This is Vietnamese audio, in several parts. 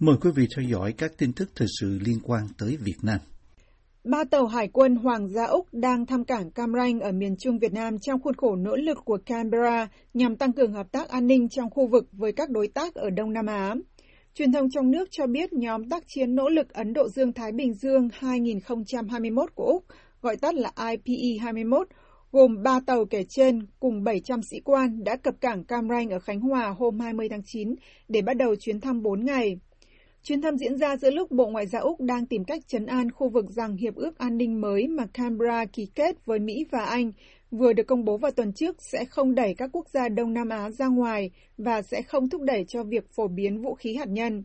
Mời quý vị theo dõi các tin tức thời sự liên quan tới Việt Nam. Ba tàu hải quân Hoàng gia Úc đang thăm cảng Cam Ranh ở miền Trung Việt Nam trong khuôn khổ nỗ lực của Canberra nhằm tăng cường hợp tác an ninh trong khu vực với các đối tác ở Đông Nam Á. Truyền thông trong nước cho biết nhóm tác chiến nỗ lực Ấn Độ Dương-Thái Bình Dương 2021 của Úc, gọi tắt là IPE-21, gồm 3 tàu kể trên cùng 700 sĩ quan đã cập cảng Cam Ranh ở Khánh Hòa hôm 20 tháng 9 để bắt đầu chuyến thăm 4 ngày. Chuyến thăm diễn ra giữa lúc Bộ Ngoại giao Úc đang tìm cách chấn an khu vực rằng hiệp ước an ninh mới mà Canberra ký kết với Mỹ và Anh vừa được công bố vào tuần trước sẽ không đẩy các quốc gia Đông Nam Á ra ngoài và sẽ không thúc đẩy cho việc phổ biến vũ khí hạt nhân.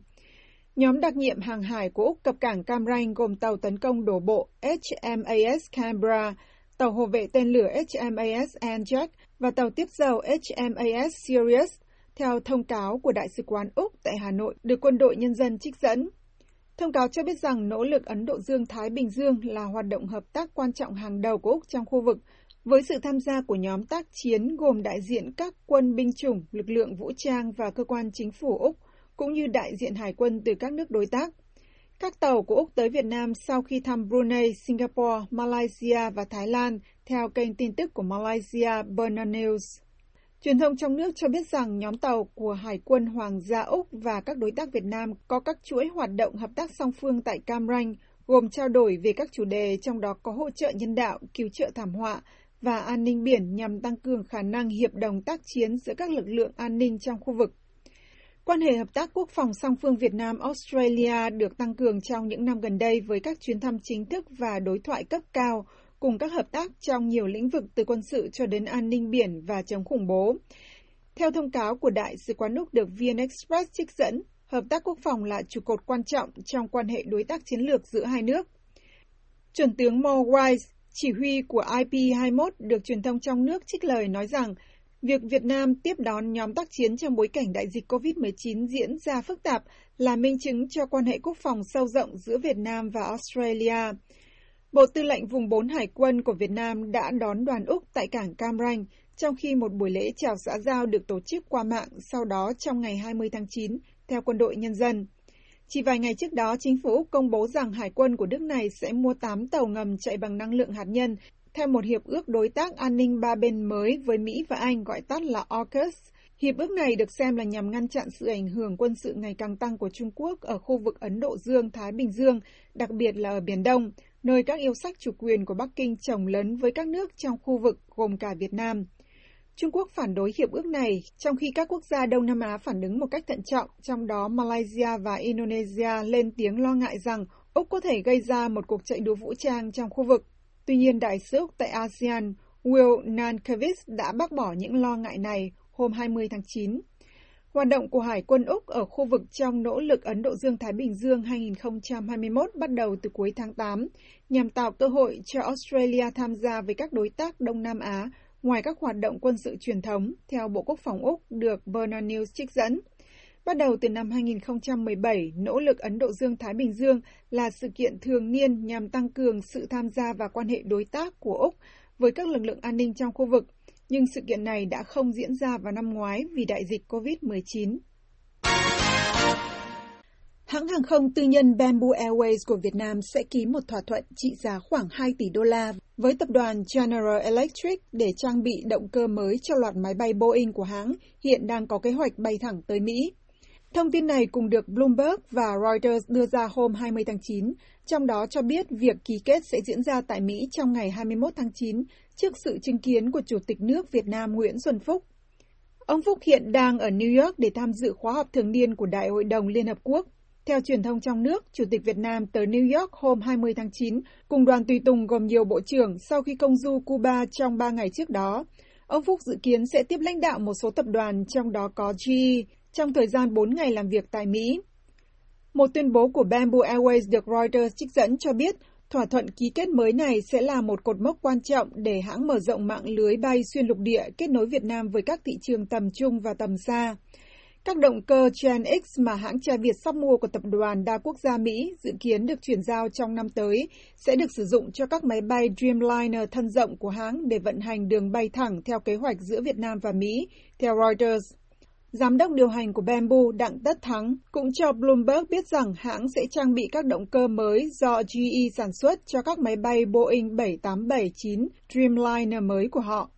Nhóm đặc nhiệm hàng hải của Úc cập cảng Cam Ranh gồm tàu tấn công đổ bộ HMAS Canberra, tàu hộ vệ tên lửa HMAS Anzac và tàu tiếp dầu HMAS Sirius theo thông cáo của Đại sứ quán Úc tại Hà Nội được quân đội nhân dân trích dẫn. Thông cáo cho biết rằng nỗ lực Ấn Độ Dương-Thái Bình Dương là hoạt động hợp tác quan trọng hàng đầu của Úc trong khu vực, với sự tham gia của nhóm tác chiến gồm đại diện các quân binh chủng, lực lượng vũ trang và cơ quan chính phủ Úc, cũng như đại diện hải quân từ các nước đối tác. Các tàu của Úc tới Việt Nam sau khi thăm Brunei, Singapore, Malaysia và Thái Lan, theo kênh tin tức của Malaysia Burna News. Truyền thông trong nước cho biết rằng nhóm tàu của Hải quân Hoàng gia Úc và các đối tác Việt Nam có các chuỗi hoạt động hợp tác song phương tại Cam Ranh, gồm trao đổi về các chủ đề trong đó có hỗ trợ nhân đạo, cứu trợ thảm họa và an ninh biển nhằm tăng cường khả năng hiệp đồng tác chiến giữa các lực lượng an ninh trong khu vực. Quan hệ hợp tác quốc phòng song phương Việt Nam-Australia được tăng cường trong những năm gần đây với các chuyến thăm chính thức và đối thoại cấp cao, cùng các hợp tác trong nhiều lĩnh vực từ quân sự cho đến an ninh biển và chống khủng bố. Theo thông cáo của Đại sứ quán Úc được VN Express trích dẫn, hợp tác quốc phòng là trụ cột quan trọng trong quan hệ đối tác chiến lược giữa hai nước. Chuẩn tướng Mo Wise, chỉ huy của IP21 được truyền thông trong nước trích lời nói rằng việc Việt Nam tiếp đón nhóm tác chiến trong bối cảnh đại dịch COVID-19 diễn ra phức tạp là minh chứng cho quan hệ quốc phòng sâu rộng giữa Việt Nam và Australia. Bộ Tư lệnh Vùng 4 Hải quân của Việt Nam đã đón đoàn Úc tại cảng Cam Ranh, trong khi một buổi lễ chào xã giao được tổ chức qua mạng sau đó trong ngày 20 tháng 9, theo quân đội nhân dân. Chỉ vài ngày trước đó, chính phủ Úc công bố rằng hải quân của nước này sẽ mua 8 tàu ngầm chạy bằng năng lượng hạt nhân theo một hiệp ước đối tác an ninh ba bên mới với Mỹ và Anh gọi tắt là AUKUS. Hiệp ước này được xem là nhằm ngăn chặn sự ảnh hưởng quân sự ngày càng tăng của Trung Quốc ở khu vực Ấn Độ Dương-Thái Bình Dương, đặc biệt là ở Biển Đông, nơi các yêu sách chủ quyền của Bắc Kinh trồng lớn với các nước trong khu vực gồm cả Việt Nam. Trung Quốc phản đối hiệp ước này, trong khi các quốc gia Đông Nam Á phản ứng một cách thận trọng, trong đó Malaysia và Indonesia lên tiếng lo ngại rằng Úc có thể gây ra một cuộc chạy đua vũ trang trong khu vực. Tuy nhiên, Đại sứ Úc tại ASEAN Will Nankervis đã bác bỏ những lo ngại này hôm 20 tháng 9. Hoạt động của Hải quân Úc ở khu vực trong nỗ lực Ấn Độ Dương-Thái Bình Dương 2021 bắt đầu từ cuối tháng 8, nhằm tạo cơ hội cho Australia tham gia với các đối tác Đông Nam Á ngoài các hoạt động quân sự truyền thống, theo Bộ Quốc phòng Úc được Burna News trích dẫn. Bắt đầu từ năm 2017, nỗ lực Ấn Độ Dương-Thái Bình Dương là sự kiện thường niên nhằm tăng cường sự tham gia và quan hệ đối tác của Úc với các lực lượng an ninh trong khu vực, nhưng sự kiện này đã không diễn ra vào năm ngoái vì đại dịch COVID-19. Hãng hàng không tư nhân Bamboo Airways của Việt Nam sẽ ký một thỏa thuận trị giá khoảng 2 tỷ đô la với tập đoàn General Electric để trang bị động cơ mới cho loạt máy bay Boeing của hãng hiện đang có kế hoạch bay thẳng tới Mỹ. Thông tin này cùng được Bloomberg và Reuters đưa ra hôm 20 tháng 9, trong đó cho biết việc ký kết sẽ diễn ra tại Mỹ trong ngày 21 tháng 9 trước sự chứng kiến của Chủ tịch nước Việt Nam Nguyễn Xuân Phúc. Ông Phúc hiện đang ở New York để tham dự khóa họp thường niên của Đại hội đồng Liên Hợp Quốc. Theo truyền thông trong nước, Chủ tịch Việt Nam tới New York hôm 20 tháng 9 cùng đoàn tùy tùng gồm nhiều bộ trưởng sau khi công du Cuba trong 3 ngày trước đó. Ông Phúc dự kiến sẽ tiếp lãnh đạo một số tập đoàn trong đó có GE trong thời gian 4 ngày làm việc tại Mỹ. Một tuyên bố của Bamboo Airways được Reuters trích dẫn cho biết thỏa thuận ký kết mới này sẽ là một cột mốc quan trọng để hãng mở rộng mạng lưới bay xuyên lục địa kết nối Việt Nam với các thị trường tầm trung và tầm xa. Các động cơ Gen X mà hãng cha Việt sắp mua của tập đoàn đa quốc gia Mỹ dự kiến được chuyển giao trong năm tới sẽ được sử dụng cho các máy bay Dreamliner thân rộng của hãng để vận hành đường bay thẳng theo kế hoạch giữa Việt Nam và Mỹ, theo Reuters. Giám đốc điều hành của Bamboo Đặng Tất Thắng cũng cho Bloomberg biết rằng hãng sẽ trang bị các động cơ mới do GE sản xuất cho các máy bay Boeing 7879 Dreamliner mới của họ.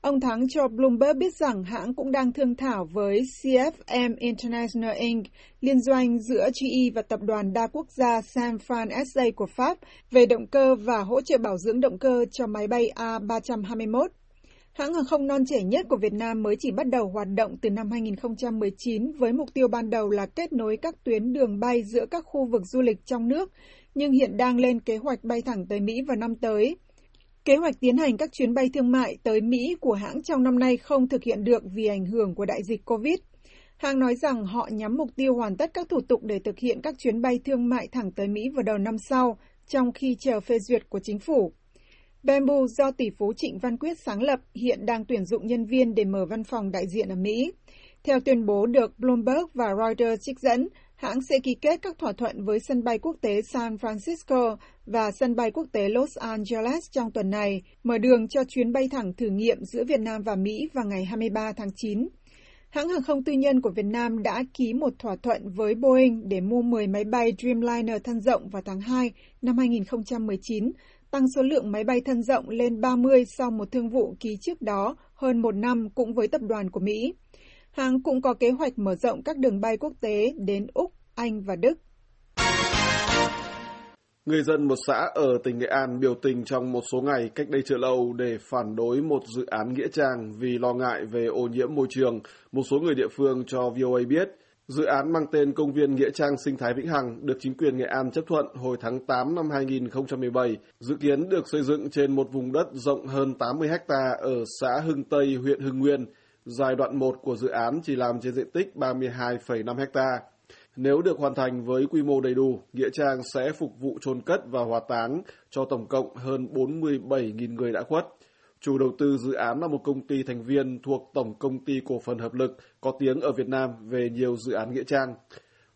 Ông Thắng cho Bloomberg biết rằng hãng cũng đang thương thảo với CFM International Inc., liên doanh giữa GE và tập đoàn đa quốc gia Safran SA của Pháp về động cơ và hỗ trợ bảo dưỡng động cơ cho máy bay A321. Hãng hàng không non trẻ nhất của Việt Nam mới chỉ bắt đầu hoạt động từ năm 2019 với mục tiêu ban đầu là kết nối các tuyến đường bay giữa các khu vực du lịch trong nước, nhưng hiện đang lên kế hoạch bay thẳng tới Mỹ vào năm tới. Kế hoạch tiến hành các chuyến bay thương mại tới Mỹ của hãng trong năm nay không thực hiện được vì ảnh hưởng của đại dịch COVID. Hãng nói rằng họ nhắm mục tiêu hoàn tất các thủ tục để thực hiện các chuyến bay thương mại thẳng tới Mỹ vào đầu năm sau, trong khi chờ phê duyệt của chính phủ. Bamboo do tỷ phú Trịnh Văn Quyết sáng lập hiện đang tuyển dụng nhân viên để mở văn phòng đại diện ở Mỹ. Theo tuyên bố được Bloomberg và Reuters trích dẫn, hãng sẽ ký kết các thỏa thuận với sân bay quốc tế San Francisco và sân bay quốc tế Los Angeles trong tuần này, mở đường cho chuyến bay thẳng thử nghiệm giữa Việt Nam và Mỹ vào ngày 23 tháng 9. Hãng hàng không tư nhân của Việt Nam đã ký một thỏa thuận với Boeing để mua 10 máy bay Dreamliner thân rộng vào tháng 2 năm 2019, tăng số lượng máy bay thân rộng lên 30 sau một thương vụ ký trước đó hơn một năm cũng với tập đoàn của Mỹ. Hãng cũng có kế hoạch mở rộng các đường bay quốc tế đến Úc, Anh và Đức. Người dân một xã ở tỉnh Nghệ An biểu tình trong một số ngày cách đây chưa lâu để phản đối một dự án nghĩa trang vì lo ngại về ô nhiễm môi trường. Một số người địa phương cho VOA biết Dự án mang tên Công viên Nghĩa trang Sinh thái Vĩnh Hằng được chính quyền Nghệ An chấp thuận hồi tháng 8 năm 2017, dự kiến được xây dựng trên một vùng đất rộng hơn 80 ha ở xã Hưng Tây, huyện Hưng Nguyên. Giai đoạn 1 của dự án chỉ làm trên diện tích 32,5 ha. Nếu được hoàn thành với quy mô đầy đủ, Nghĩa trang sẽ phục vụ chôn cất và hỏa táng cho tổng cộng hơn 47.000 người đã khuất. Chủ đầu tư dự án là một công ty thành viên thuộc Tổng Công ty Cổ phần Hợp lực có tiếng ở Việt Nam về nhiều dự án nghĩa trang.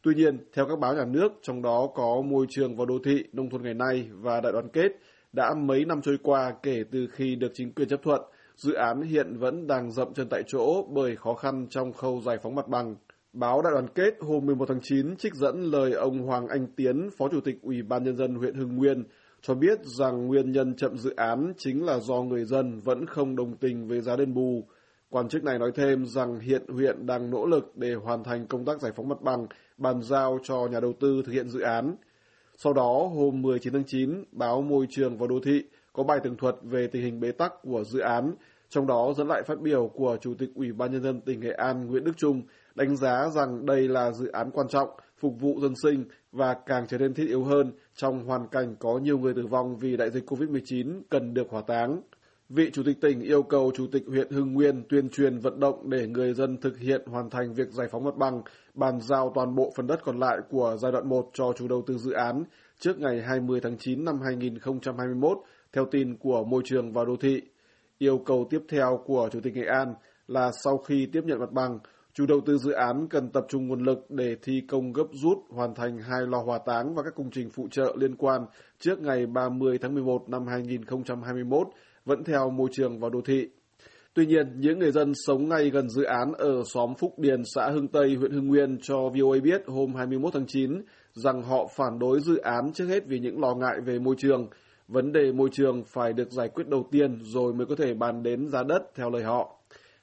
Tuy nhiên, theo các báo nhà nước, trong đó có Môi trường và Đô thị, Nông thôn ngày nay và Đại đoàn kết, đã mấy năm trôi qua kể từ khi được chính quyền chấp thuận, dự án hiện vẫn đang dậm chân tại chỗ bởi khó khăn trong khâu giải phóng mặt bằng. Báo Đại đoàn kết hôm 11 tháng 9 trích dẫn lời ông Hoàng Anh Tiến, Phó Chủ tịch Ủy ban Nhân dân huyện Hưng Nguyên, cho biết rằng nguyên nhân chậm dự án chính là do người dân vẫn không đồng tình với giá đền bù. Quan chức này nói thêm rằng hiện huyện đang nỗ lực để hoàn thành công tác giải phóng mặt bằng, bàn giao cho nhà đầu tư thực hiện dự án. Sau đó, hôm 19 tháng 9, báo Môi trường và Đô thị có bài tường thuật về tình hình bế tắc của dự án, trong đó dẫn lại phát biểu của Chủ tịch Ủy ban Nhân dân tỉnh Nghệ An Nguyễn Đức Trung, đánh giá rằng đây là dự án quan trọng, phục vụ dân sinh và càng trở nên thiết yếu hơn trong hoàn cảnh có nhiều người tử vong vì đại dịch COVID-19 cần được hỏa táng. Vị Chủ tịch tỉnh yêu cầu Chủ tịch huyện Hưng Nguyên tuyên truyền vận động để người dân thực hiện hoàn thành việc giải phóng mặt bằng, bàn giao toàn bộ phần đất còn lại của giai đoạn 1 cho chủ đầu tư dự án trước ngày 20 tháng 9 năm 2021, theo tin của Môi trường và Đô thị. Yêu cầu tiếp theo của Chủ tịch Nghệ An là sau khi tiếp nhận mặt bằng, Chủ đầu tư dự án cần tập trung nguồn lực để thi công gấp rút hoàn thành hai lò hỏa táng và các công trình phụ trợ liên quan trước ngày 30 tháng 11 năm 2021, vẫn theo môi trường và đô thị. Tuy nhiên, những người dân sống ngay gần dự án ở xóm Phúc Điền, xã Hưng Tây, huyện Hưng Nguyên cho VOA biết hôm 21 tháng 9 rằng họ phản đối dự án trước hết vì những lo ngại về môi trường. Vấn đề môi trường phải được giải quyết đầu tiên rồi mới có thể bàn đến giá đất theo lời họ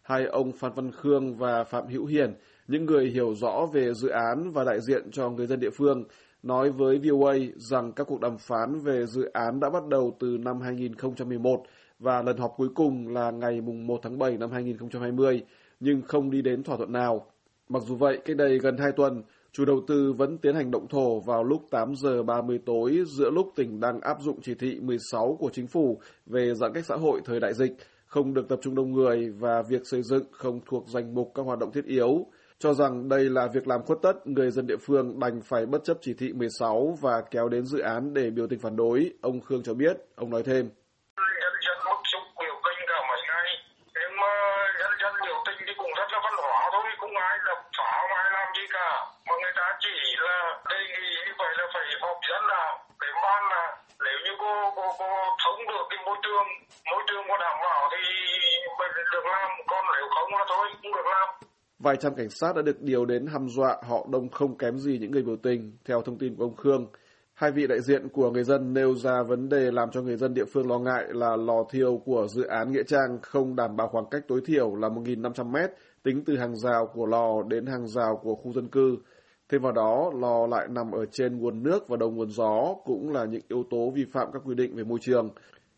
hai ông Phan Văn Khương và Phạm Hữu Hiền, những người hiểu rõ về dự án và đại diện cho người dân địa phương, nói với VOA rằng các cuộc đàm phán về dự án đã bắt đầu từ năm 2011 và lần họp cuối cùng là ngày 1 tháng 7 năm 2020, nhưng không đi đến thỏa thuận nào. Mặc dù vậy, cách đây gần 2 tuần, chủ đầu tư vẫn tiến hành động thổ vào lúc 8 giờ 30 tối giữa lúc tỉnh đang áp dụng chỉ thị 16 của chính phủ về giãn cách xã hội thời đại dịch, không được tập trung đông người và việc xây dựng không thuộc danh mục các hoạt động thiết yếu, cho rằng đây là việc làm khuất tất, người dân địa phương đành phải bất chấp chỉ thị 16 và kéo đến dự án để biểu tình phản đối, ông Khương cho biết, ông nói thêm. môi trường môi được làm còn nếu không là thôi cũng được làm Vài trăm cảnh sát đã được điều đến hăm dọa họ đông không kém gì những người biểu tình, theo thông tin của ông Khương. Hai vị đại diện của người dân nêu ra vấn đề làm cho người dân địa phương lo ngại là lò thiêu của dự án Nghĩa Trang không đảm bảo khoảng cách tối thiểu là 1.500 mét tính từ hàng rào của lò đến hàng rào của khu dân cư. Thêm vào đó, lò lại nằm ở trên nguồn nước và đầu nguồn gió cũng là những yếu tố vi phạm các quy định về môi trường.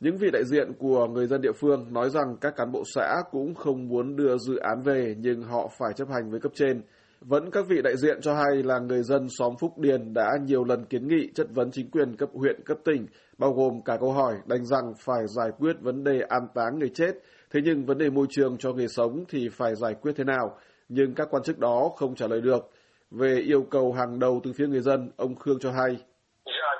những vị đại diện của người dân địa phương nói rằng các cán bộ xã cũng không muốn đưa dự án về nhưng họ phải chấp hành với cấp trên. Vẫn các vị đại diện cho hay là người dân xóm Phúc Điền đã nhiều lần kiến nghị chất vấn chính quyền cấp huyện, cấp tỉnh, bao gồm cả câu hỏi đánh rằng phải giải quyết vấn đề an táng người chết, thế nhưng vấn đề môi trường cho người sống thì phải giải quyết thế nào, nhưng các quan chức đó không trả lời được. Về yêu cầu hàng đầu từ phía người dân, ông Khương cho hay. Giờ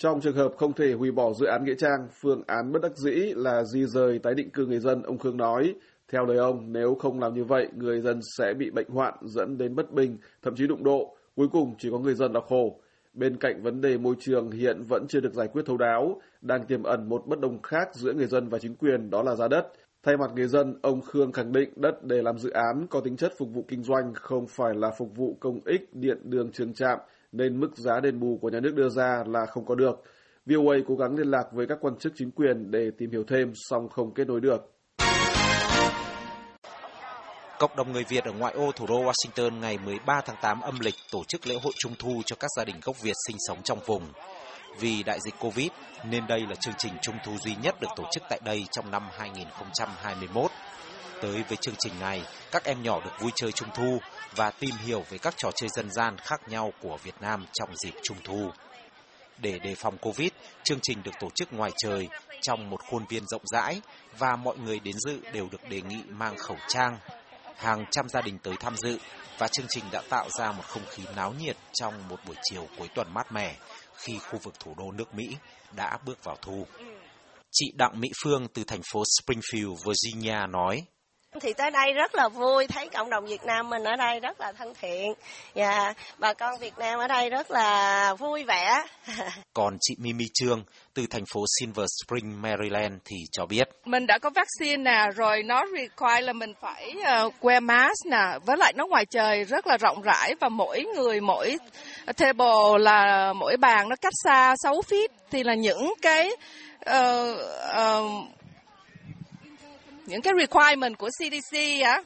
Trong trường hợp không thể hủy bỏ dự án Nghĩa Trang, phương án bất đắc dĩ là di rời tái định cư người dân, ông Khương nói. Theo lời ông, nếu không làm như vậy, người dân sẽ bị bệnh hoạn dẫn đến bất bình, thậm chí đụng độ. Cuối cùng chỉ có người dân là khổ. Bên cạnh vấn đề môi trường hiện vẫn chưa được giải quyết thấu đáo, đang tiềm ẩn một bất đồng khác giữa người dân và chính quyền đó là giá đất. Thay mặt người dân, ông Khương khẳng định đất để làm dự án có tính chất phục vụ kinh doanh, không phải là phục vụ công ích, điện đường trường trạm, nên mức giá đền bù của nhà nước đưa ra là không có được. VOA cố gắng liên lạc với các quan chức chính quyền để tìm hiểu thêm, song không kết nối được. Cộng đồng người Việt ở ngoại ô thủ đô Washington ngày 13 tháng 8 âm lịch tổ chức lễ hội Trung thu cho các gia đình gốc Việt sinh sống trong vùng. Vì đại dịch Covid nên đây là chương trình Trung thu duy nhất được tổ chức tại đây trong năm 2021. Tới với chương trình này, các em nhỏ được vui chơi Trung thu và tìm hiểu về các trò chơi dân gian khác nhau của Việt Nam trong dịp Trung thu. Để đề phòng Covid, chương trình được tổ chức ngoài trời trong một khuôn viên rộng rãi và mọi người đến dự đều được đề nghị mang khẩu trang. Hàng trăm gia đình tới tham dự và chương trình đã tạo ra một không khí náo nhiệt trong một buổi chiều cuối tuần mát mẻ khi khu vực thủ đô nước Mỹ đã bước vào thu. Chị Đặng Mỹ Phương từ thành phố Springfield, Virginia nói. Thì tới đây rất là vui, thấy cộng đồng Việt Nam mình ở đây rất là thân thiện. Và bà con Việt Nam ở đây rất là vui vẻ. Còn chị Mimi Trương từ thành phố Silver Spring, Maryland thì cho biết. Mình đã có vaccine nè, rồi nó require là mình phải uh, wear mask nè, với lại nó ngoài trời rất là rộng rãi và mỗi người mỗi table là mỗi bàn nó cách xa 6 feet thì là những cái uh, uh, những cái requirement của CDC á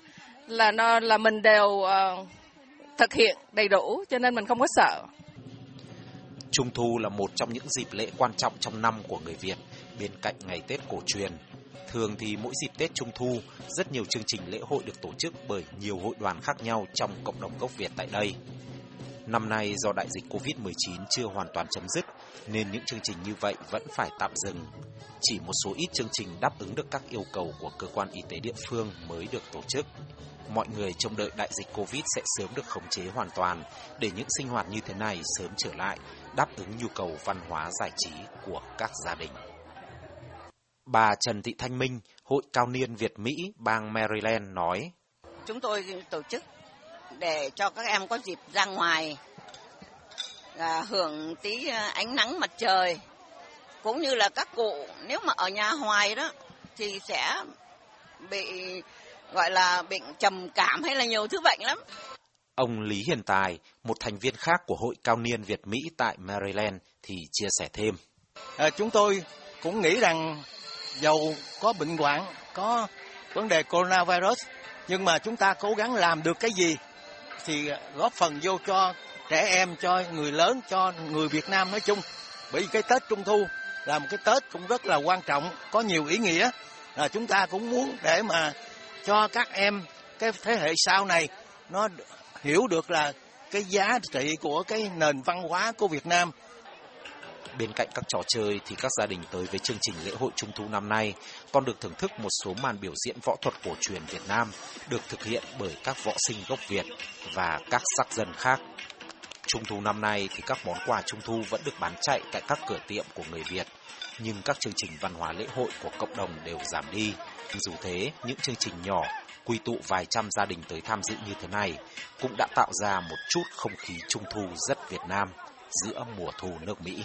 là nó là mình đều uh, thực hiện đầy đủ cho nên mình không có sợ. Trung thu là một trong những dịp lễ quan trọng trong năm của người Việt bên cạnh ngày Tết cổ truyền. Thường thì mỗi dịp Tết Trung thu, rất nhiều chương trình lễ hội được tổ chức bởi nhiều hội đoàn khác nhau trong cộng đồng gốc Việt tại đây. Năm nay do đại dịch Covid-19 chưa hoàn toàn chấm dứt nên những chương trình như vậy vẫn phải tạm dừng. Chỉ một số ít chương trình đáp ứng được các yêu cầu của cơ quan y tế địa phương mới được tổ chức. Mọi người trông đợi đại dịch Covid sẽ sớm được khống chế hoàn toàn để những sinh hoạt như thế này sớm trở lại, đáp ứng nhu cầu văn hóa giải trí của các gia đình. Bà Trần Thị Thanh Minh, Hội Cao niên Việt Mỹ, bang Maryland nói. Chúng tôi tổ chức để cho các em có dịp ra ngoài là hưởng tí ánh nắng mặt trời cũng như là các cụ nếu mà ở nhà hoài đó thì sẽ bị gọi là bệnh trầm cảm hay là nhiều thứ bệnh lắm. Ông Lý Hiền Tài, một thành viên khác của Hội Cao niên Việt Mỹ tại Maryland thì chia sẻ thêm. À, chúng tôi cũng nghĩ rằng dầu có bệnh hoạn, có vấn đề coronavirus nhưng mà chúng ta cố gắng làm được cái gì thì góp phần vô cho trẻ em, cho người lớn, cho người Việt Nam nói chung. Bởi vì cái Tết Trung Thu là một cái Tết cũng rất là quan trọng, có nhiều ý nghĩa. Là chúng ta cũng muốn để mà cho các em, cái thế hệ sau này nó hiểu được là cái giá trị của cái nền văn hóa của Việt Nam. Bên cạnh các trò chơi thì các gia đình tới với chương trình lễ hội Trung thu năm nay còn được thưởng thức một số màn biểu diễn võ thuật cổ truyền Việt Nam được thực hiện bởi các võ sinh gốc Việt và các sắc dân khác. Trung thu năm nay thì các món quà Trung thu vẫn được bán chạy tại các cửa tiệm của người Việt, nhưng các chương trình văn hóa lễ hội của cộng đồng đều giảm đi. Dù thế, những chương trình nhỏ quy tụ vài trăm gia đình tới tham dự như thế này cũng đã tạo ra một chút không khí trung thu rất Việt Nam giữa mùa thu nước Mỹ.